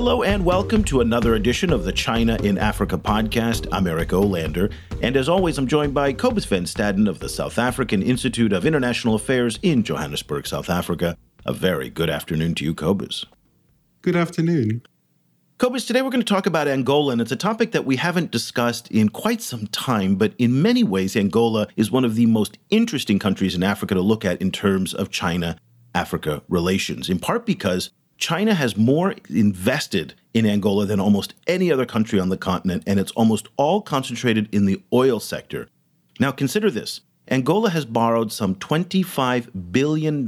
Hello and welcome to another edition of the China in Africa podcast. I'm Eric Olander, and as always, I'm joined by Cobus Van Staden of the South African Institute of International Affairs in Johannesburg, South Africa. A very good afternoon to you, Cobus. Good afternoon. Cobus, today we're going to talk about Angola, and it's a topic that we haven't discussed in quite some time, but in many ways, Angola is one of the most interesting countries in Africa to look at in terms of China Africa relations, in part because China has more invested in Angola than almost any other country on the continent, and it's almost all concentrated in the oil sector. Now, consider this Angola has borrowed some $25 billion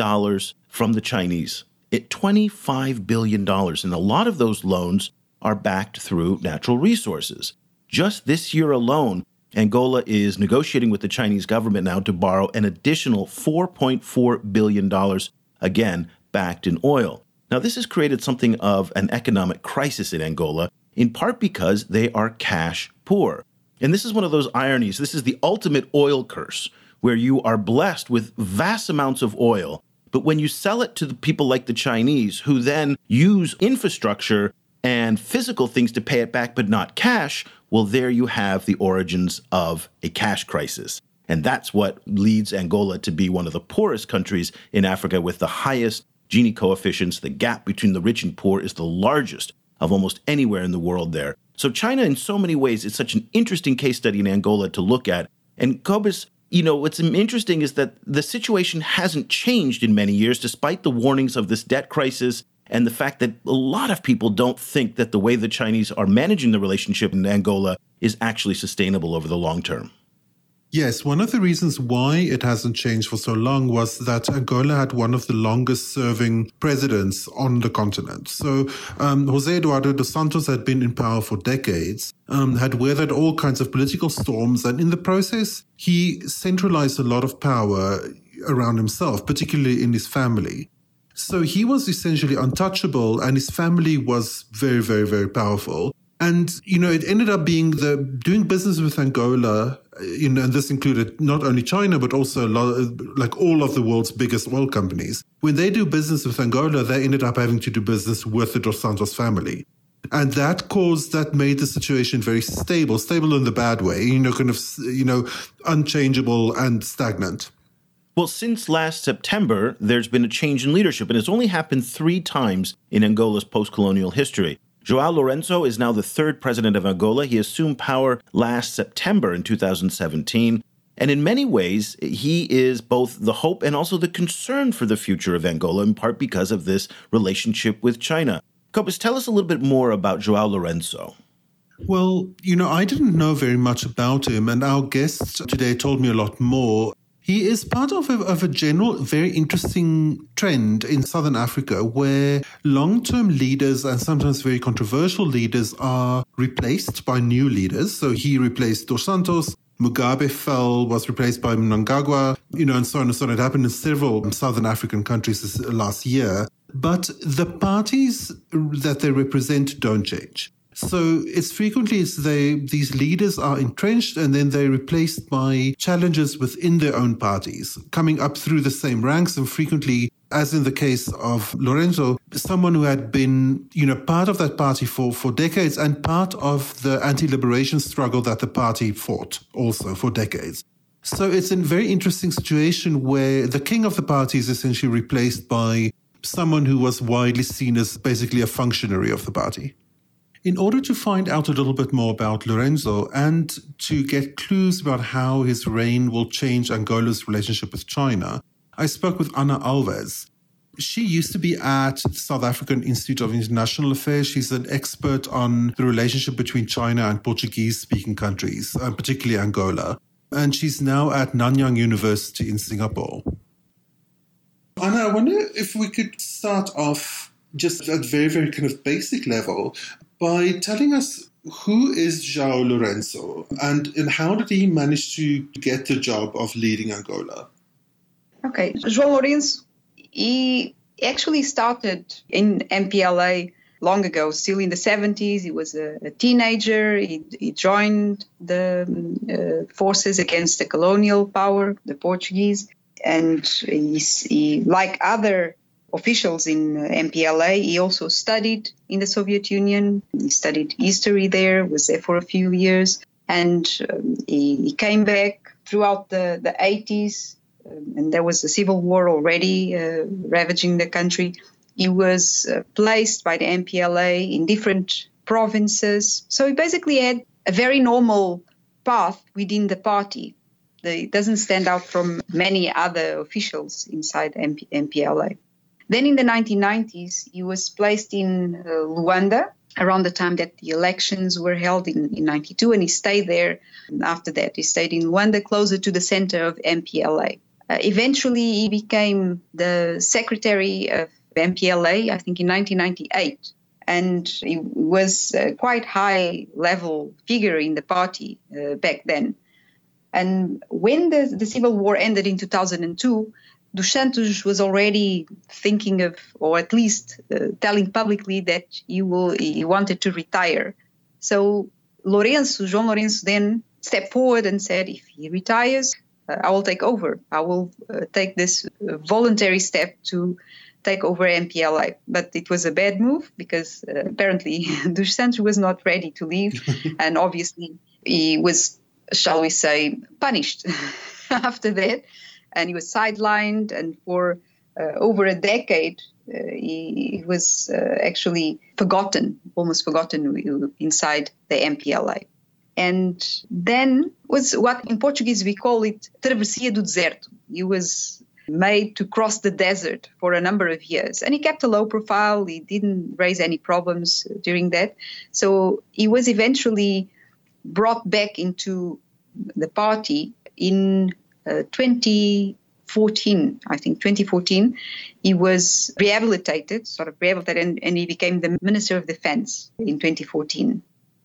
from the Chinese. It $25 billion, and a lot of those loans are backed through natural resources. Just this year alone, Angola is negotiating with the Chinese government now to borrow an additional $4.4 billion, again, backed in oil. Now, this has created something of an economic crisis in Angola, in part because they are cash poor. And this is one of those ironies. This is the ultimate oil curse, where you are blessed with vast amounts of oil, but when you sell it to the people like the Chinese, who then use infrastructure and physical things to pay it back, but not cash, well, there you have the origins of a cash crisis. And that's what leads Angola to be one of the poorest countries in Africa with the highest Gini coefficients, the gap between the rich and poor is the largest of almost anywhere in the world there. So China, in so many ways, is such an interesting case study in Angola to look at. And Cobus, you know, what's interesting is that the situation hasn't changed in many years, despite the warnings of this debt crisis and the fact that a lot of people don't think that the way the Chinese are managing the relationship in Angola is actually sustainable over the long term. Yes, one of the reasons why it hasn't changed for so long was that Angola had one of the longest serving presidents on the continent. So um, Jose Eduardo dos Santos had been in power for decades, um, had weathered all kinds of political storms, and in the process, he centralized a lot of power around himself, particularly in his family. So he was essentially untouchable, and his family was very, very, very powerful. And, you know, it ended up being the doing business with Angola, you know, and this included not only China, but also of, like all of the world's biggest oil companies. When they do business with Angola, they ended up having to do business with the Dos Santos family. And that caused, that made the situation very stable, stable in the bad way, you know, kind of, you know, unchangeable and stagnant. Well, since last September, there's been a change in leadership, and it's only happened three times in Angola's post colonial history. Joao Lourenço is now the third president of Angola. He assumed power last September in 2017. And in many ways, he is both the hope and also the concern for the future of Angola, in part because of this relationship with China. Cobus, tell us a little bit more about Joao Lourenço. Well, you know, I didn't know very much about him, and our guests today told me a lot more. He is part of a, of a general, very interesting trend in Southern Africa where long term leaders and sometimes very controversial leaders are replaced by new leaders. So he replaced Dos Santos. Mugabe fell, was replaced by Mnangagwa, you know, and so on and so on. It happened in several Southern African countries last year. But the parties that they represent don't change. So it's frequently they these leaders are entrenched and then they're replaced by challengers within their own parties, coming up through the same ranks and frequently as in the case of Lourenço, someone who had been, you know, part of that party for, for decades and part of the anti-liberation struggle that the party fought also for decades. So it's a very interesting situation where the king of the party is essentially replaced by someone who was widely seen as basically a functionary of the party. In order to find out a little bit more about Lourenço and to get clues about how his reign will change Angola's relationship with China, I spoke with Ana Alves. She used to be at the South African Institute of International Affairs. She's an expert on the relationship between China and Portuguese speaking countries, uh, particularly Angola. And she's now at Nanyang University in Singapore. Anna, I wonder if we could start off just at very, very kind of basic level by telling us who is João Lourenço and, and how did he manage to get the job of leading Angola? Okay, João Lourenço, he actually started in MPLA long ago, still in the 70s. He was a, a teenager. He, he, joined the uh, forces against the colonial power, the Portuguese. And he, he, like other officials in MPLA. He also studied in the Soviet Union. He studied history there, was there for a few years, and um, he, he, came back throughout the, the 80s. Um, and there was a civil war already uh, ravaging the country. He was uh, placed by the MPLA in different provinces. So he basically had a very normal path within the party. It doesn't stand out from many other officials inside MP- MPLA. Then in the 1990s, he was placed in uh, Luanda around the time that the elections were held in, in 92, and he stayed there. after that, he stayed in Luanda, closer to the center of MPLA. Uh, eventually, he became the secretary of MPLA, I think in 1998 and he was a quite high level figure in the party uh, back then. And when the, the civil war ended in 2002, Dos Santos was already thinking of, or at least uh, telling publicly that he, will, he wanted to retire. So Lourenço, João Lourenço, then stepped forward and said, if he retires, uh, I will take over. I will uh, take this uh, voluntary step to take over MPLA. But it was a bad move because uh, apparently Dos Santos was not ready to leave. and obviously he was, shall we say, punished after that and he was sidelined. And for uh, over a decade, uh, he, he, was uh, actually forgotten, almost forgotten inside the MPLA. And then was what in Portuguese we call it Travessia do Deserto. He was made to cross the desert for a number of years. And he kept a low profile. He didn't raise any problems during that. So he was eventually brought back into the party in 2014, I think 2014, he was rehabilitated, sort of rehabilitated, and, and he became the Minister of Defense in 2014.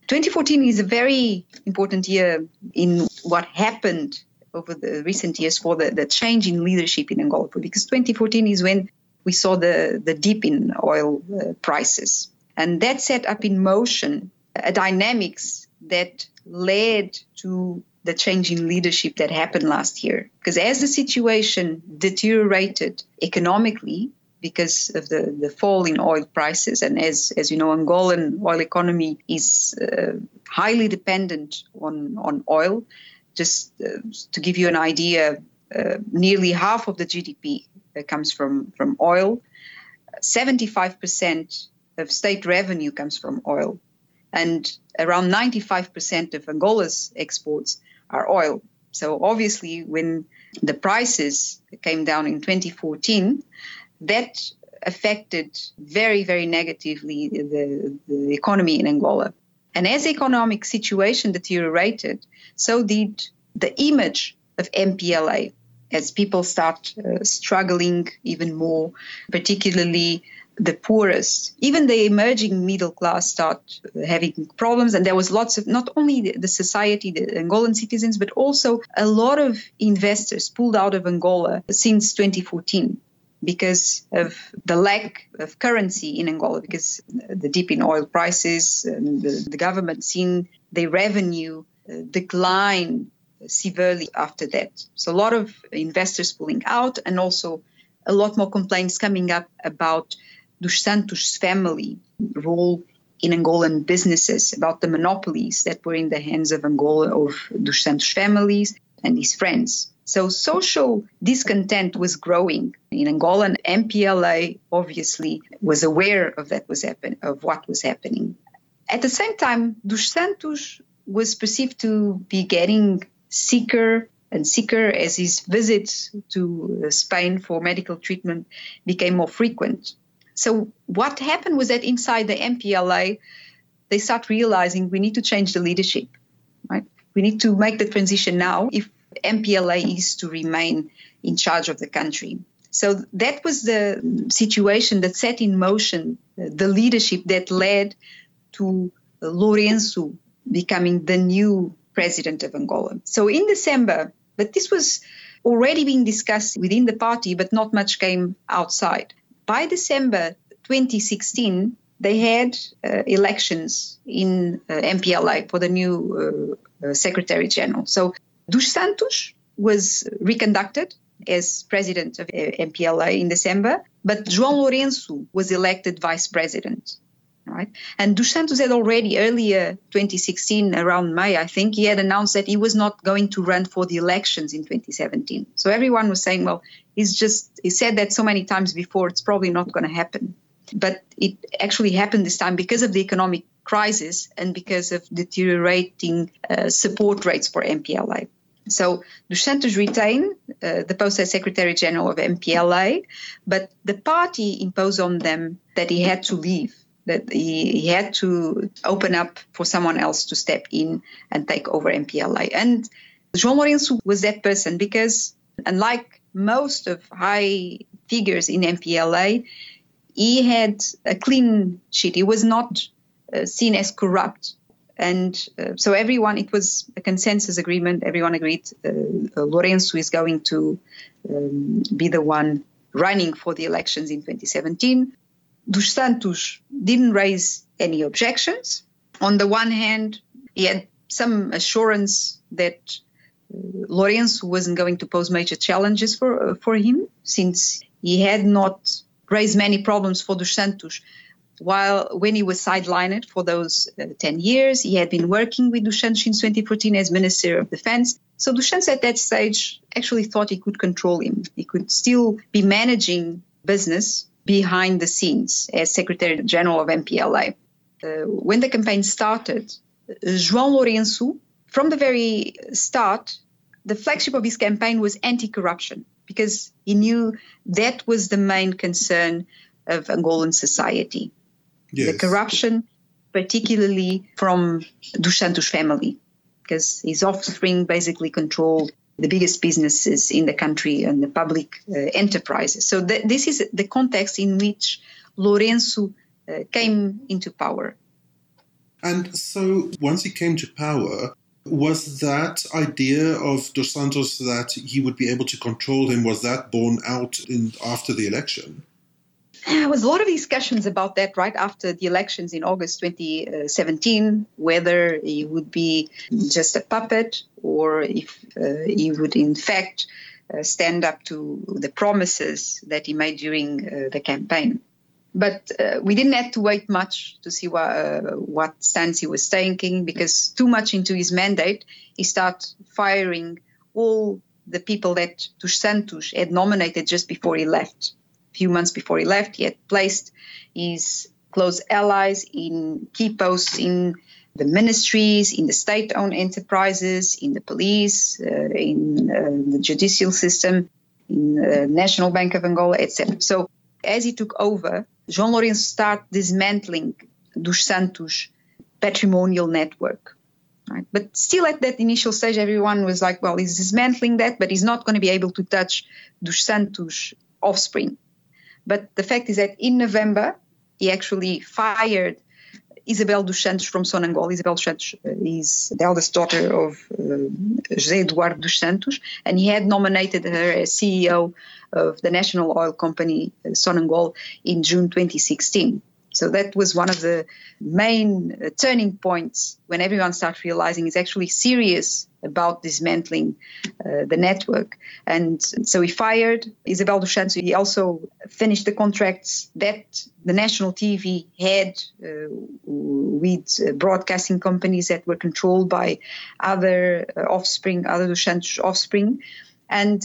2014 is a very important year in what happened over the recent years for the, the change in leadership in Angola, because 2014 is when we saw the, the dip in oil uh, prices. And that set up in motion a dynamics that led to the change in leadership that happened last year. Because as the situation deteriorated economically because of the, the fall in oil prices, and as, as you know, Angolan oil economy is uh, highly dependent on, on oil. Just uh, to give you an idea, uh, nearly half of the GDP comes from, from oil. 75% of state revenue comes from oil. And around 95% of Angola's exports are oil. So obviously, when the prices came down in 2014, that affected very, very negatively the, the economy in Angola. And as the economic situation deteriorated, so did the image of MPLA as people start uh, struggling even more, particularly the poorest, even the emerging middle class start having problems. And there was lots of not only the society, the Angolan citizens, but also a lot of investors pulled out of Angola since 2014 because of the lack of currency in Angola, because the dip in oil prices, and the, the government seen the revenue uh, decline severely after that. So a lot of investors pulling out and also a lot more complaints coming up about dos Santos family role in Angolan businesses, about the monopolies that were in the hands of Angola of dos Santos families and his friends. So social discontent was growing in Angola, and MPLA obviously was aware of that was happen- of what was happening. At the same time, Dos Santos was perceived to be getting sicker and sicker as his visits to uh, Spain for medical treatment became more frequent. So what happened was that inside the MPLA, they start realizing we need to change the leadership, right? We need to make the transition now if MPLA is to remain in charge of the country. So that was the situation that set in motion the leadership that led to Lourenço becoming the new president of Angola. So in December, but this was already being discussed within the party, but not much came outside. By December 2016, they had uh, elections in uh, MPLA for the new uh, uh, Secretary General. So Dos Santos was reconducted as president of uh, MPLA in December, but João Lourenço was elected vice president. Right? And Dos Santos had already earlier 2016, around May, I think, he had announced that he was not going to run for the elections in 2017. So everyone was saying, well, he's just, he said that so many times before, it's probably not going to happen. But it actually happened this time because of the economic crisis and because of deteriorating uh, support rates for MPLA. So Dos Santos retained uh, the post as Secretary General of MPLA, but the party imposed on them that he had to leave, that he, he had to open up for someone else to step in and take over MPLA. And João Lourenço was that person because, unlike most of high figures in MPLA, he had a clean sheet. He was not uh, seen as corrupt. And uh, so everyone, it was a consensus agreement. Everyone agreed uh, uh Lourenço is going to um, be the one running for the elections in 2017. Dos Santos didn't raise any objections. On the one hand, he had some assurance that uh, Lourenço wasn't going to pose major challenges for uh, for him, since he had not raised many problems for Dos Santos while when he was sidelined for those uh, 10 years, he had been working with Santos since 2014 as Minister of Defense. So Santos at that stage actually thought he could control him. He could still be managing business behind the scenes as Secretary General of MPLA. Uh, when the campaign started, João Lourenço, from the very start, the flagship of his campaign was anti-corruption because he knew that was the main concern of Angolan society yes. the corruption, particularly from Dos Santos family, because his offspring basically controlled the biggest businesses in the country and the public uh, enterprises. So th- this is the context in which Lourenço uh, came into power. And so once he came to power, was that idea of Dos Santos that he would be able to control him, was that borne out in, after the election? There was a lot of discussions about that right after the elections in August 2017, whether he would be just a puppet or if uh, he would, in fact, uh, stand up to the promises that he made during uh, the campaign. But uh, we didn't have to wait much to see what, uh, what stance he was taking because too much into his mandate, he started firing all the people that Dos had nominated just before he left few months before he left, he had placed his close allies in key posts in the ministries, in the state owned enterprises, in the police, uh, in uh, the judicial system, in the National Bank of Angola, etc. So, as he took over, João Lourenço started dismantling Dos Santos' patrimonial network. Right? But still, at that initial stage, everyone was like, well, he's dismantling that, but he's not going to be able to touch Dos Santos' offspring. But the fact is that in November, he actually fired Isabel dos Santos from Sonangol. Isabel dos Santos uh, is the eldest daughter of uh, José Eduardo dos Santos, and he had nominated her as CEO of the national oil company uh, Sonangol in June 2016. So that was one of the main uh, turning points when everyone started realizing it's actually serious about dismantling uh, the network. And so he fired Isabel Santos. He also finished the contracts that the national TV had uh, with uh, broadcasting companies that were controlled by other uh, offspring, other Santos offspring. And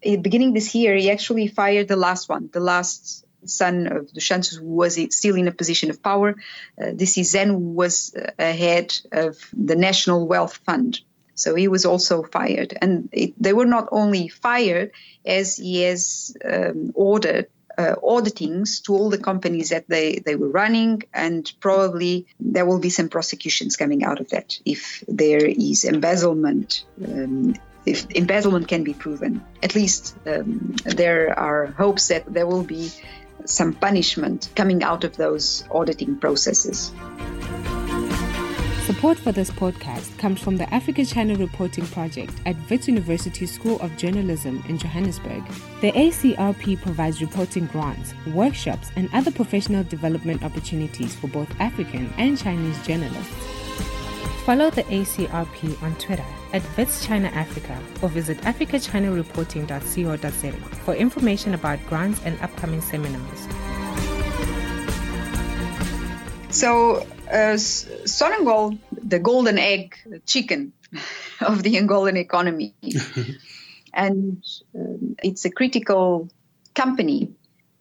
beginning this year, he actually fired the last one, the last son of Dos who was still in a position of power. Uh, this is then who was ahead of the National Wealth Fund. So he was also fired. And it, they were not only fired, as he has um, ordered uh, auditings to all the companies that they, they were running, and probably there will be some prosecutions coming out of that if there is embezzlement. Um, if embezzlement can be proven, at least um, there are hopes that there will be some punishment coming out of those auditing processes. Support for this podcast comes from the Africa China Reporting Project at Wits University School of Journalism in Johannesburg. The ACRP provides reporting grants, workshops, and other professional development opportunities for both African and Chinese journalists. Follow the ACRP on Twitter at China Africa or visit africachinareporting.co.za for information about grants and upcoming seminars. So, uh, Sonangol, the golden egg chicken of the Angolan economy, and um, it's a critical company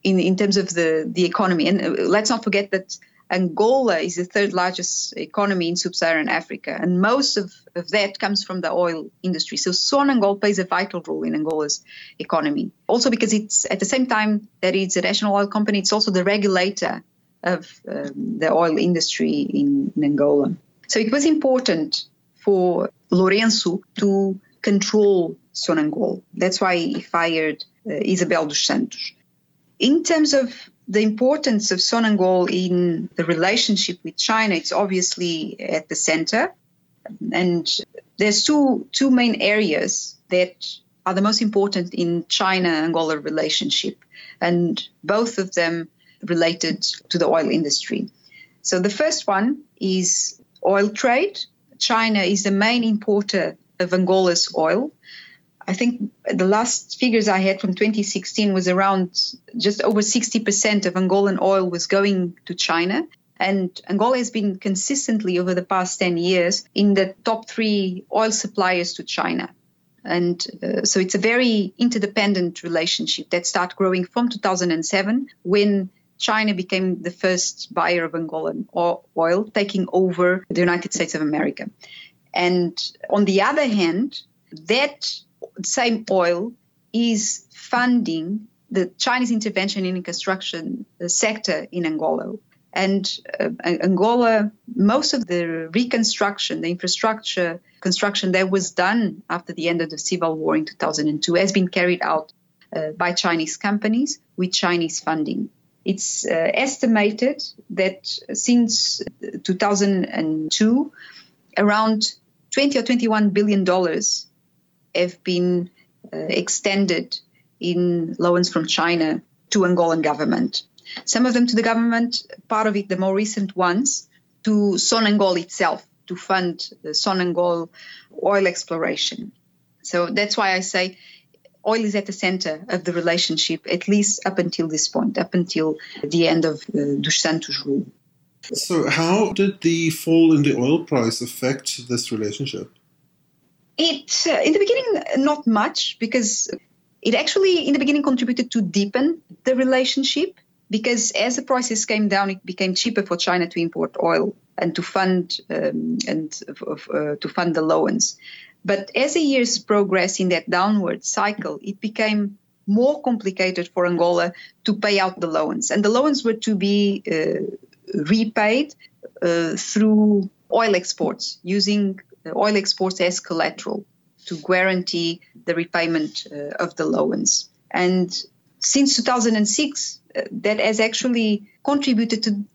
in, in terms of the, the economy. And uh, let's not forget that Angola is the third largest economy in sub-Saharan Africa, and most of, of that comes from the oil industry. So Sonangol plays a vital role in Angola's economy. Also because it's at the same time that it's a national oil company, it's also the regulator of um, the oil industry in, in, Angola. So it was important for Lourenço to control Sonangol. That's why he fired uh, Isabel dos Santos. In terms of the importance of Sonangol in the relationship with China, it's obviously at the center. And there's two, two main areas that are the most important in China Angola relationship. And both of them related to the oil industry. So the first one is oil trade. China is the main importer of Angola's oil. I think the last figures I had from 2016 was around just over 60% of Angolan oil was going to China. And Angola has been consistently over the past 10 years in the top three oil suppliers to China. And uh, so it's a very interdependent relationship that started growing from 2007 when China became the first buyer of Angolan oil, taking over the United States of America. And on the other hand, that same oil is funding the Chinese intervention in the construction sector in Angola. And uh, Angola, most of the reconstruction, the infrastructure construction that was done after the end of the civil war in 2002 has been carried out uh, by Chinese companies with Chinese funding. It's uh, estimated that since 2002, around 20 or 21 billion dollars have been uh, extended in loans from China to Angolan government. Some of them to the government, part of it, the more recent ones, to Sonangol itself to fund the Sonangol oil exploration. So that's why I say oil is at the center of the relationship, at least up until this point, up until the end of uh, Dos Santos' rule. So, how did the fall in the oil price affect this relationship? It, uh, in the beginning, not much, because it actually, in the beginning, contributed to deepen the relationship. Because as the prices came down, it became cheaper for China to import oil and to fund um, and uh, to fund the loans. But as the years progressed in that downward cycle, it became more complicated for Angola to pay out the loans. And the loans were to be uh, repaid uh, through oil exports, using oil exports as collateral to guarantee the repayment uh, of the loans. And since 2006, uh, that has actually contributed to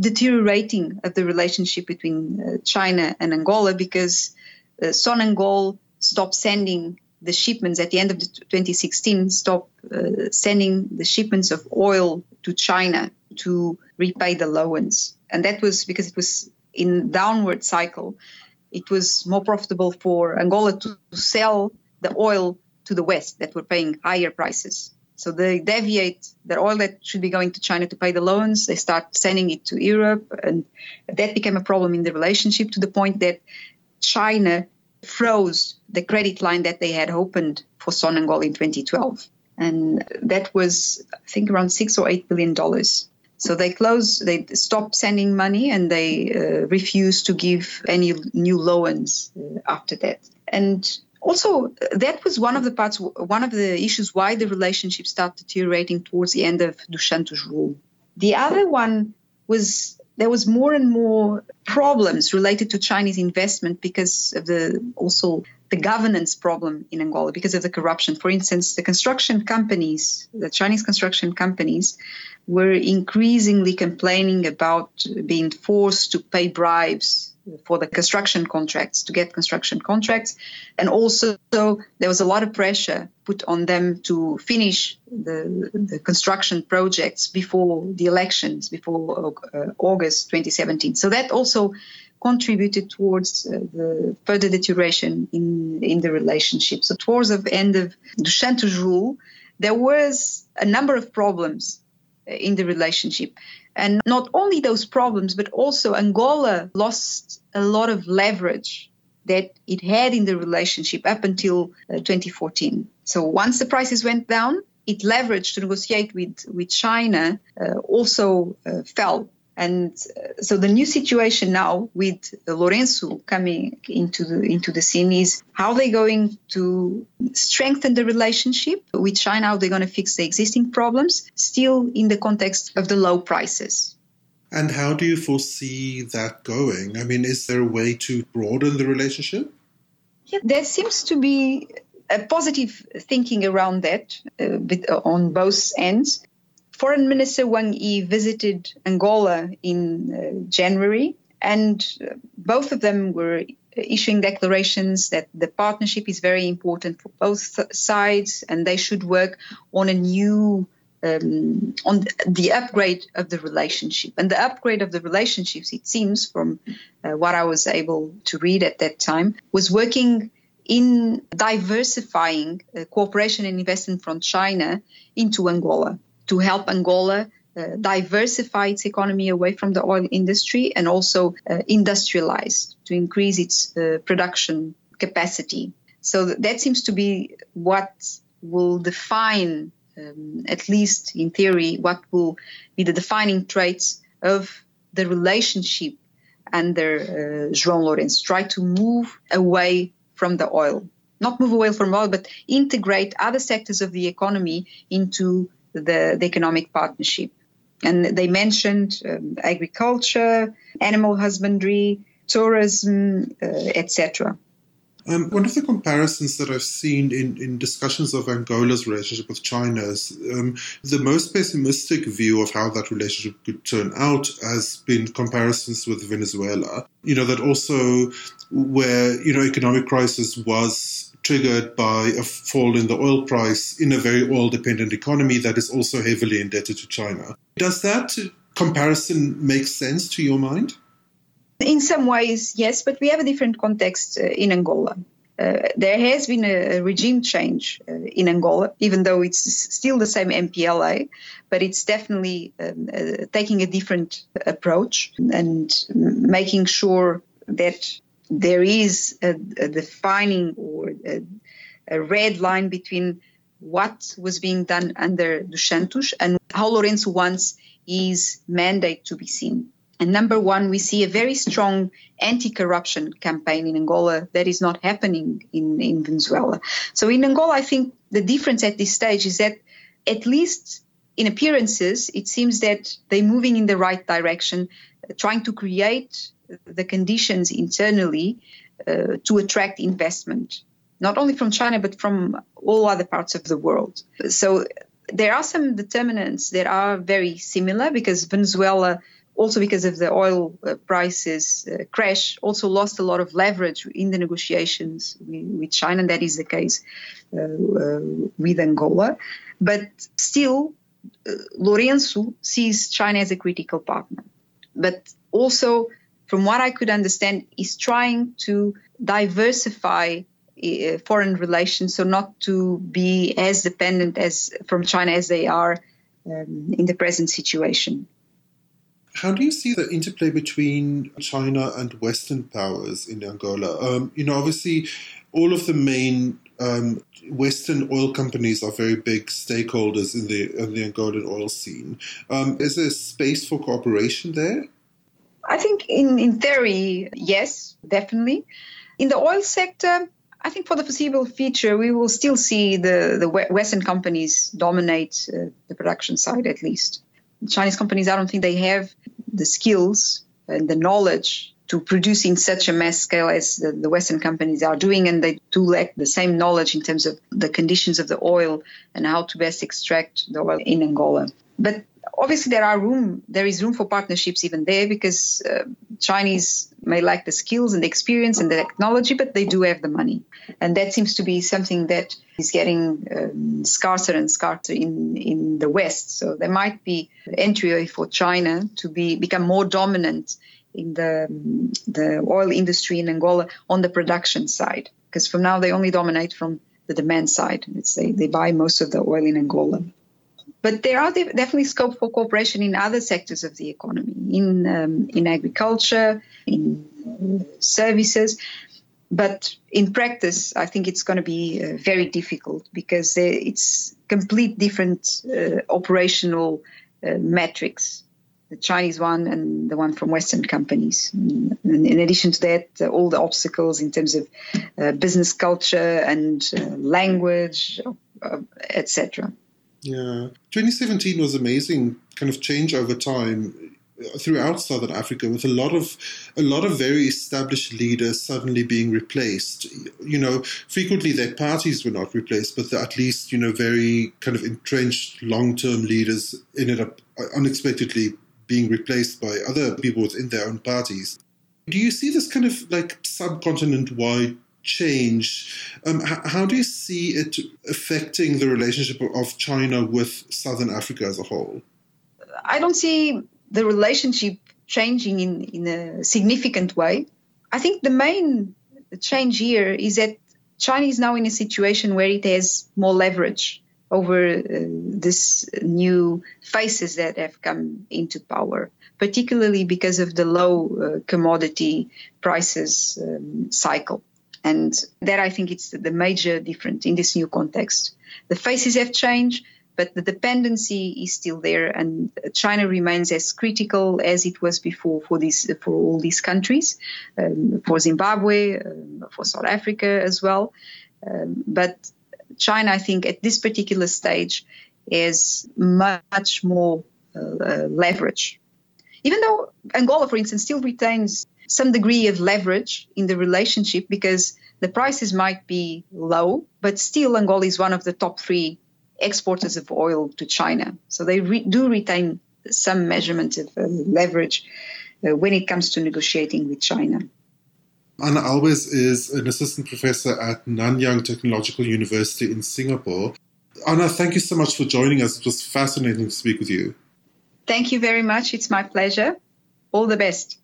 deteriorating of the relationship between uh, China and Angola because uh, Sonangol stopped sending the shipments at the end of the 2016 stopped uh, sending the shipments of oil to China to repay the loans. And that was because it was in downward cycle. It was more profitable for Angola to sell the oil to the west that were paying higher prices. So they deviate the oil that should be going to China to pay the loans. They start sending it to Europe. And that became a problem in the relationship to the point that China froze the credit line that they had opened for Sonangol in 2012. And that was, I think, around six or eight billion dollars. So they closed, they stopped sending money and they uh, refused to give any new loans uh, after that. And also, that was one of the parts, one of the issues why the relationship started deteriorating towards the end of Dos Santos' rule. The other one was there was more and more problems related to Chinese investment because of the also the governance problem in Angola because of the corruption. For instance, the construction companies, the Chinese construction companies, were increasingly complaining about being forced to pay bribes for the construction contracts to get construction contracts. And also there was a lot of pressure put on them to finish the, the construction projects before the elections before uh, august 2017 so that also contributed towards uh, the further deterioration in in the relationship. So towards the end of Dos Santos rule there was a number of problems uh, in the relationship and not only those problems, but also Angola lost a lot of leverage that it had in the relationship up until uh, 2014. So once the prices went down, its leverage to negotiate with, with China uh, also uh, fell. And uh, so the new situation now with Lourenço coming into the into the scene is how they're going to strengthen the relationship with China, how they're going to fix the existing problems, still in the context of the low prices. And how do you foresee that going? I mean, is there a way to broaden the relationship? Yeah, there seems to be a positive thinking around that uh, on both ends. Foreign Minister Wang Yi visited Angola in uh, January, and uh, both of them were issuing declarations that the partnership is very important for both sides and they should work on a new um, on the upgrade of the relationship. And the upgrade of the relationships it seems from uh, what i was able to read at that time was working in diversifying uh, cooperation and investment from china into angola to help Angola uh, diversify its economy away from the oil industry and also uh, industrialize to increase its uh, production capacity. So that seems to be what will define, um, at least in theory, what will be the defining traits of the relationship under uh, João Lourenço. Try to move away from the oil. Not move away from oil, but integrate other sectors of the economy into the, the economic partnership. And they mentioned um, agriculture, animal husbandry, tourism, uh, etc. Um, one of the comparisons that I've seen in, in discussions of Angola's relationship with China is um, the most pessimistic view of how that relationship could turn out has been comparisons with Venezuela. You know, that also where, you know, economic crisis was triggered by a fall in the oil price in a very oil dependent economy that is also heavily indebted to China. Does that comparison make sense to your mind? In some ways, yes, but we have a different context uh, in Angola. Uh, there has been a, regime change uh, in Angola, even though it's still the same MPLA, but it's definitely um, uh, taking a different approach and making sure that there is a, a defining or a, a, red line between what was being done under Dos Santos and how Lourenço wants his mandate to be seen. And number one, we see a very strong anti-corruption campaign in Angola that is not happening in, in Venezuela. So in Angola, I think the difference at this stage is that at least in appearances, it seems that they're moving in the right direction, trying to create the conditions internally uh, to attract investment, not only from China, but from all other parts of the world. So there are some determinants that are very similar because Venezuela, also because of the oil uh, prices uh, crash, also lost a lot of leverage in the negotiations with, China. And that is the case uh, uh with Angola. But still, uh, Lourenço sees China as a critical partner. But also, from what I could understand, is trying to diversify uh, foreign relations, so not to be as dependent as from China as they are um, in the present situation. How do you see the interplay between China and Western powers in Angola? Um, you know, obviously, all of the main um, Western oil companies are very big stakeholders in the in the Angolan oil scene. Um, is there space for cooperation there? I think in, in theory, yes, definitely. In the oil sector, I think for the foreseeable future, we will still see the, the Western companies dominate uh, the production side at least. Chinese companies, I don't think they have the skills and the knowledge to produce in such a mass scale as the, the, Western companies are doing, and they do lack the same knowledge in terms of the conditions of the oil and how to best extract the oil in Angola. But obviously there are room there is room for partnerships even there because uh, chinese may lack the skills and the experience and the technology but they do have the money. And that seems to be something that is getting um, scarcer and scarcer in in the west. So there might be entry for china to be become more dominant in the the oil industry in angola on the production side. Because from now they only dominate from the demand side. It's they, they buy most of the oil in angola but there are definitely scope for cooperation in other sectors of the economy, in um, in agriculture, in uh, services. But in practice, I think it's going to be uh, very difficult because it's complete different uh, operational uh, metrics. The Chinese one and the one from Western companies. And in addition to that, uh, all the obstacles in terms of uh, business culture and language, etc. Yeah. 2017 was amazing kind of change over time throughout southern africa with a lot of a lot of very established leaders suddenly being replaced you know frequently their parties were not replaced but at least you know very kind of entrenched long-term leaders ended up unexpectedly being replaced by other people within their own parties do you see this kind of like subcontinent wide change. Um, how do you see it affecting the relationship of China with Southern Africa as a whole? I don't see the relationship changing in, in a significant way. I think the main change here is that China is now in a situation where it has more leverage over uh, this new faces that have come into power, particularly because of the low uh, commodity prices um, cycle. And that I think it's the major difference in this new context. The faces have changed, but the dependency is still there, and China remains as critical as it was before for these for all these countries, um, for Zimbabwe, um, for South Africa as well. Um, but China, I think, at this particular stage, has much more uh, uh, leverage. Even though Angola, for instance, still retains some degree of leverage in the relationship because the prices might be low, but still Angola is one of the top three exporters of oil to China. So they re- do retain some measurement of uh, leverage uh, when it comes to negotiating with China. Anna Alves is an assistant professor at Nanyang Technological University in Singapore. Anna, thank you so much for joining us. It was fascinating to speak with you. Thank you very much. It's my pleasure. All the best.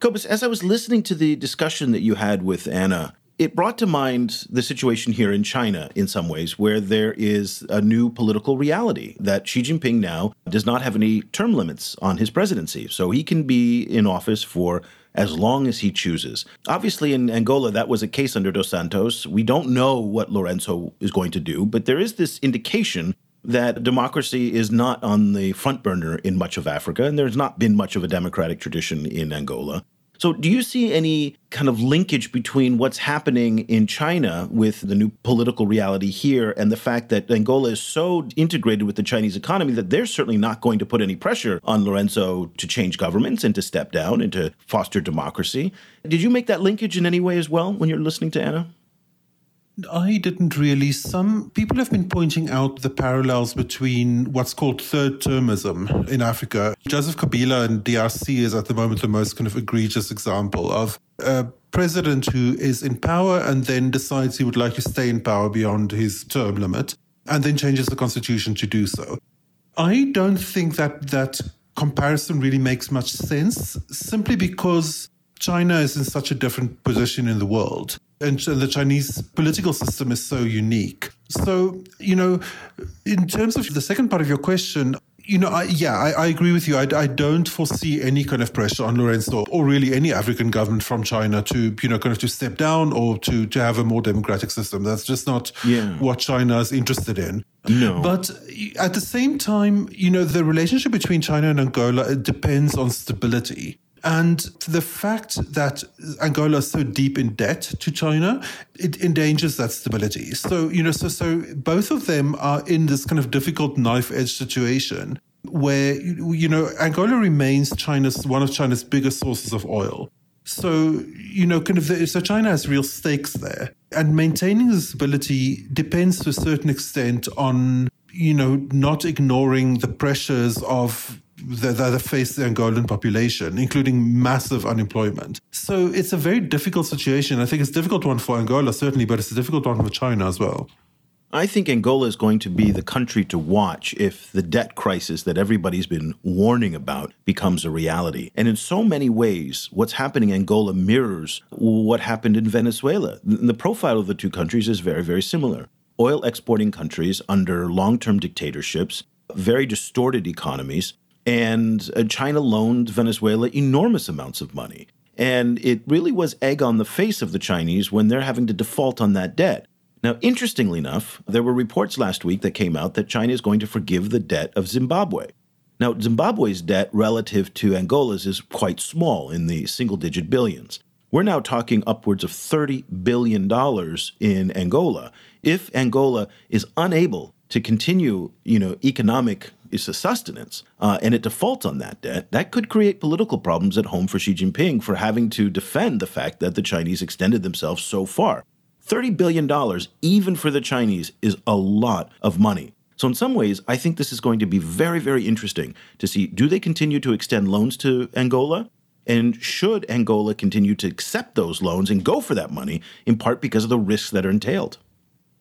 Cobus, as I was listening to the discussion that you had with Anna, it brought to mind the situation here in China in some ways, where there is a new political reality that Xi Jinping now does not have any term limits on his presidency. So he can be in office for as long as he chooses. Obviously, in Angola, that was a case under Dos Santos. We don't know what Lourenço is going to do, but there is this indication that democracy is not on the front burner in much of Africa, and there's not been much of a democratic tradition in Angola. So, do you see any kind of linkage between what's happening in China with the new political reality here and the fact that Angola is so integrated with the Chinese economy that they're certainly not going to put any pressure on Lourenço to change governments and to step down and to foster democracy? Did you make that linkage in any way as well when you're listening to Anna? I didn't really. Some people have been pointing out the parallels between what's called third termism in Africa. Joseph Kabila in DRC is at the moment the most kind of egregious example of a president who is in power and then decides he would like to stay in power beyond his term limit and then changes the constitution to do so. I don't think that that comparison really makes much sense simply because China is in such a different position in the world and the Chinese political system is so unique. So, you know, in terms of the second part of your question, you know, I, yeah, I, I, agree with you. I, I, don't foresee any kind of pressure on Lourenço or really any African government from China to, you know, kind of to step down or to, to have a more democratic system. That's just not yeah. what China is interested in. No. But at the same time, you know, the relationship between China and Angola depends on stability. And the fact that Angola is so deep in debt to China, it endangers that stability. So, you know, so, so both of them are in this kind of difficult knife edge situation where, you know, Angola remains China's, one of China's biggest sources of oil. So, you know, kind of, the, so China has real stakes there. And maintaining this ability depends to a certain extent on, you know, not ignoring the pressures of that, face the Angolan population, including massive unemployment. So it's a very difficult situation. I think it's a difficult one for Angola, certainly, but it's a difficult one for China as well. I think Angola is going to be the country to watch if the debt crisis that everybody's been warning about becomes a reality. And in so many ways, what's happening in Angola mirrors what happened in Venezuela. The profile of the two countries is very, very similar. Oil exporting countries under long term dictatorships, very distorted economies, and uh, China loaned Venezuela enormous amounts of money. And it really was egg on the face of the Chinese when they're having to default on that debt. Now, interestingly enough, there were reports last week that came out that China is going to forgive the debt of Zimbabwe. Now, Zimbabwe's debt relative to Angola's is quite small in the single digit billions. We're now talking upwards of $30 billion in Angola. If Angola is unable to continue, you know, economic sustenance, uh, and it defaults on that debt, that could create political problems at home for Xi Jinping for having to defend the fact that the Chinese extended themselves so far. $30 billion, even for the Chinese, is a lot of money. So, in some ways, I think this is going to be very, very interesting to see do they continue to extend loans to Angola? And should Angola continue to accept those loans and go for that money, in part because of the risks that are entailed?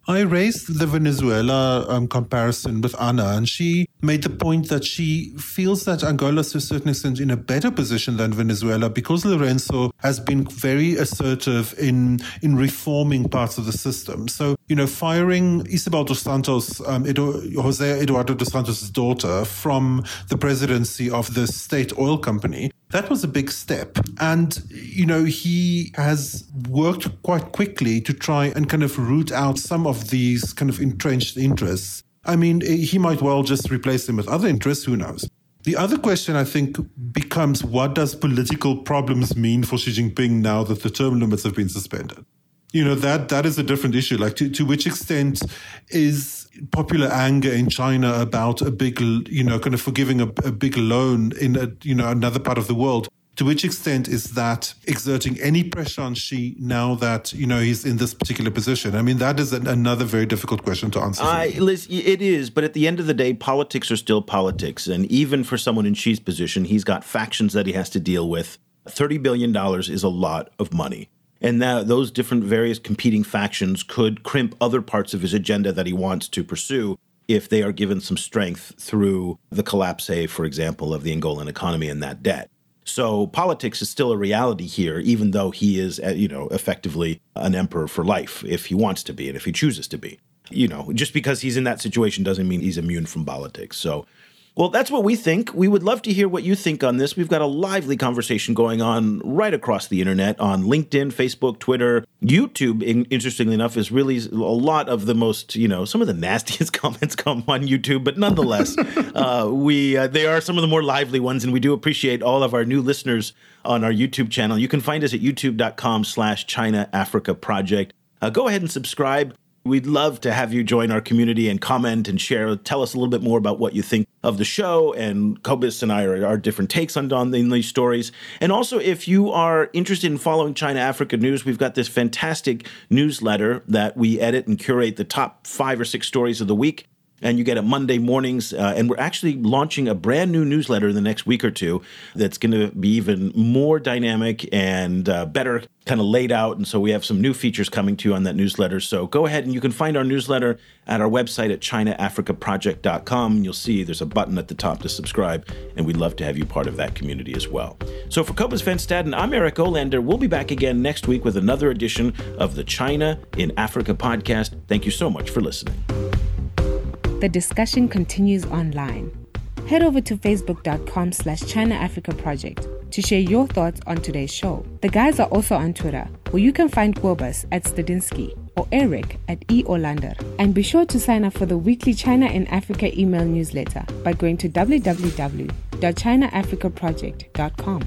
I raised the Venezuela um, comparison with Anna, and she made the point that she feels that Angola is to a certain extent in a better position than Venezuela because Lourenço has been very assertive in in reforming parts of the system. So, you know, firing Isabel dos Santos, um, Edu- Jose Eduardo dos Santos' daughter, from the presidency of the state oil company that was a big step. And, you know, he has worked quite quickly to try and kind of root out some of these kind of entrenched interests. I mean, eh, he might well just replace them with other interests, who knows? The other question, I think, becomes what does political problems mean for Xi Jinping now that the term limits have been suspended? You know, that that is a different issue. Like, to, to which extent is popular anger in China about a big, you know, kind of forgiving a, a big loan in a, you know, another part of the world. To which extent is that exerting any pressure on Xi now that you know he's in this particular position? I mean, that is an, another very difficult question to answer. I, it is, but at the end of the day, politics are still politics, and even for someone in Xi's position, he's got factions that he has to deal with. Thirty billion dollars is a lot of money. And that those different various competing factions could crimp other parts of his agenda that he wants to pursue if they are given some strength through the collapse, say, for example, of the Angolan economy and that debt. So politics is still a reality here, even though he is, uh, you know, effectively an emperor for life if he wants to be and if he chooses to be. You know, just because he's in that situation doesn't mean he's immune from politics. So well, that's what we think. We would love to hear what you think on this. We've got a lively conversation going on right across the internet on LinkedIn, Facebook, Twitter, YouTube. Interestingly enough, is really a lot of the most, you know, some of the nastiest comments come on YouTube, but nonetheless, uh, we uh, they are some of the more lively ones, and we do appreciate all of our new listeners on our YouTube channel. You can find us at youtube.com/slash China Africa Project. Uh, go ahead and subscribe. We'd love to have you join our community and comment and share. Tell us a little bit more about what you think of the show. And Cobus and I are our different takes on, on these stories. And also, if you are interested in following China Africa news, we've got this fantastic newsletter that we edit and curate the top five or six stories of the week and you get it Monday mornings. Uh, and we're actually launching a brand new newsletter in the next week or two that's going to be even more dynamic and uh, better kind of laid out. And so we have some new features coming to you on that newsletter. So go ahead and you can find our newsletter at our website at ChinaAfricaProject.com. You'll see there's a button at the top to subscribe. And we'd love to have you part of that community as well. So for Cobus Van Staden, I'm Eric Olander. We'll be back again next week with another edition of the China in Africa podcast. Thank you so much for listening. The discussion continues online. Head over to facebook.com slash China Africa Project to share your thoughts on today's show. The guys are also on Twitter, where you can find Cobus at Stadenesque or Eric at E. Olander. And be sure to sign up for the weekly China and Africa email newsletter by going to www.chinaafricaproject.com.